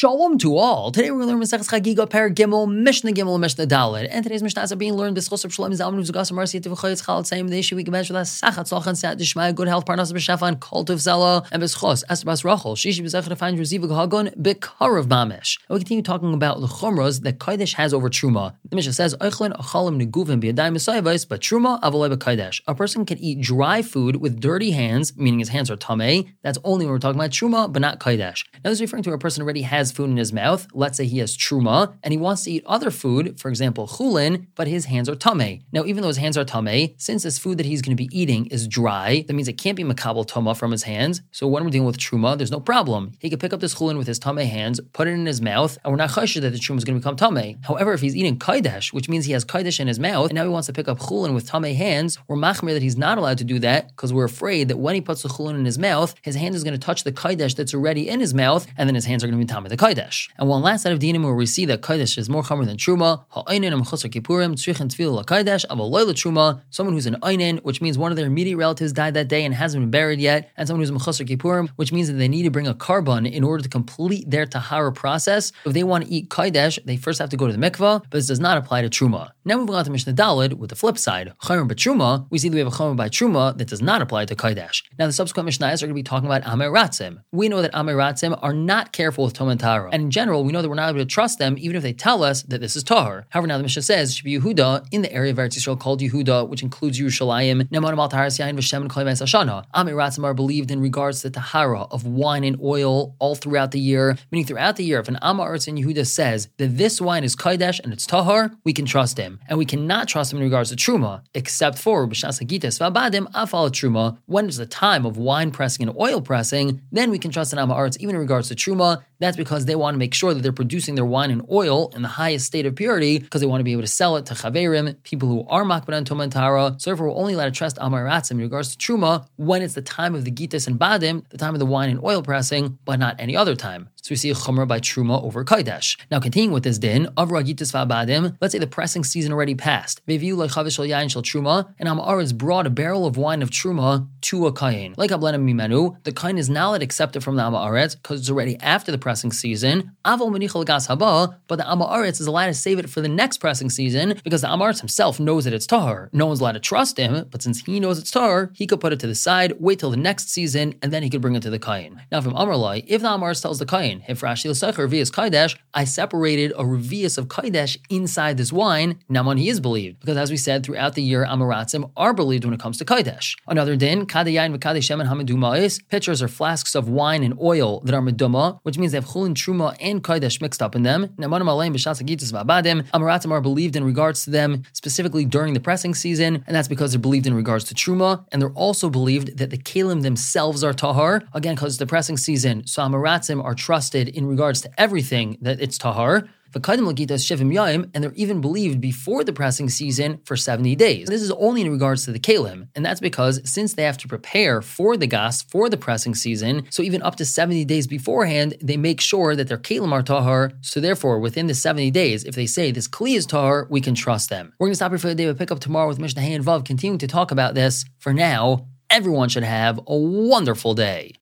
Shalom to all. Today we're going to learn Masechus Chagiga Per Gimel Mishnah Gimel Mishnah Dalet. And today's Mishnah is being learned B'schos of Shalom Zalman Uzugas Marsi Tivachayitz Chalat the issue we can mention that Sachat Tzolchan Sat Dishmai Good Health Parnas B'Shafan Cult of Zela and B'schos Estabas Rachel Shishi B'Zechar Find Reziva Hagon B'Karav Mamish. And we continue talking about the Chumras that Kodesh has over Truma. The Mishnah says Eichlin Achalim Neguvim B'Yadayim Mesayavais but Truma Avolei B'Kodesh. A person can eat dry food with dirty hands, meaning his hands are tamei. That's only when we're talking about Truma, but not Kodesh. Now this is referring to a person already has food in his mouth let's say he has truma, and he wants to eat other food, for example, chulin, but his hands are tame. Now, even though his hands are tame, since this food that he's going to be eating is dry, that means it can't be makabel toma from his hands. So when we're dealing with truma, there's no problem. He could pick up this chulin with his tame hands, put it in his mouth, and we're not chayshed that the truma is going to become tame. However, if he's eating kaidesh, which means he has kaidesh in his mouth, and now he wants to pick up chulin with tame hands, we're machmir that he's not allowed to do that because we're afraid that when he puts the chulin in his mouth, his hand is going to touch the kaidesh that's already in his mouth, and then his hands are going to be tame the kaidesh. And one last set of dinim where we see that Kodesh is more chomer than Truma. Ha'einin am chosar kippurim tzrichin tefillah la'Kodesh aval loy Truma. Someone who's an einin, which means one of their immediate relatives died that day and hasn't been buried yet, and someone who's mechosar kippurim, which means that they need to bring a korban in order to complete their tahara process. If they want to eat Kodesh, they first have to go to the mikvah, but this does not apply to Truma. Now moving on to Mishnah Dalid with the flip side, Chayrim Truma, we see that we have a Chayrim by Truma that does not apply to Kodesh. Now the subsequent Mishnahs are going to be talking about Amiratzim. We know that Amiratzim are not careful with Tomantara, and in general, we know that we're not able to trust them even if they tell us that this is Tahar. However, now the Mishnah says, it should be Yehuda in the area of Eretz Yisrael called Yehuda, which includes Yerushalayim, Neman Amal Tahar Yain V'Shem and Kolim Ashana. Are believed in regards to the Tahara of wine and oil all throughout the year, meaning throughout the year, if an Amaretz in Yehuda says that this wine is Kodesh and it's Tahar, we can trust him. And we cannot trust him in regards to Truma, except for B'Shas Hagitas V'Abadim Afal Truma. When it's the time of wine pressing and oil pressing, then we can trust an Amaretz even in regards to Truma. That's because they want to make sure that they're producing their wine and oil in the highest state of purity because they want to be able to sell it to chaverim, people who are makban and tomantara. So therefore, we're only allowed to trust amaratzim in regards to truma when it's the time of the gitas and badim, the time of the wine and oil pressing, but not any other time. So we see a chumrah by truma over kaidesh. Now continuing with this din, of ragitas v'abadim, let's say the pressing season already passed. Veviu like chavish yain shel truma, and Amaretz brought a barrel of wine of truma to a kain. Like ablenim mimenu, the kain is now let accept it from the Amaretz because it's already after the pressing season. Avol menichal gas haba, but the Amaretz is allowed to save it for the next pressing season because the Amaretz himself knows that it's tahar. No one's allowed to trust him, but since he knows it's tahar, he could put it to the side, wait till the next season, and then he could bring it to the kain. Now from Amarlai, if the Amaretz tells the kain wine. If Rashi l'seicher revius kaidesh, I separated a revius of kaidesh inside this wine. Naman he is believed because as we said throughout the year, amaratzim are believed when it comes to kaidesh. Another din, kadayayin v'kadeshem and hamedumais. Pitchers or flasks of wine and oil that are meduma, which means they have chulin truma and kaidesh mixed up in them. Namanim aleim b'shasagitis v'abadim. Amaratzim are believed in regards to them specifically during the pressing season, and that's because they're believed in regards to truma, and they're also believed that the kalim themselves are tahar again because it's the pressing season. So amaratzim are trusted in regards to everything that it's tahar. V'kadim l'gitas shevim yaim, and they're even believed before the pressing season for 70 days. This is only in regards to the kalim, and that's because since they have to prepare for the gas for the pressing season, so even up to 70 days beforehand, they make sure that their kalim are tahar. So therefore, within the 70 days, if they say this kli is tahar, we can trust them. We're going to stop here for the day. We'll pick up tomorrow with Mishnah Hay and Vav, continuing to talk about this. For now, everyone should have a wonderful day.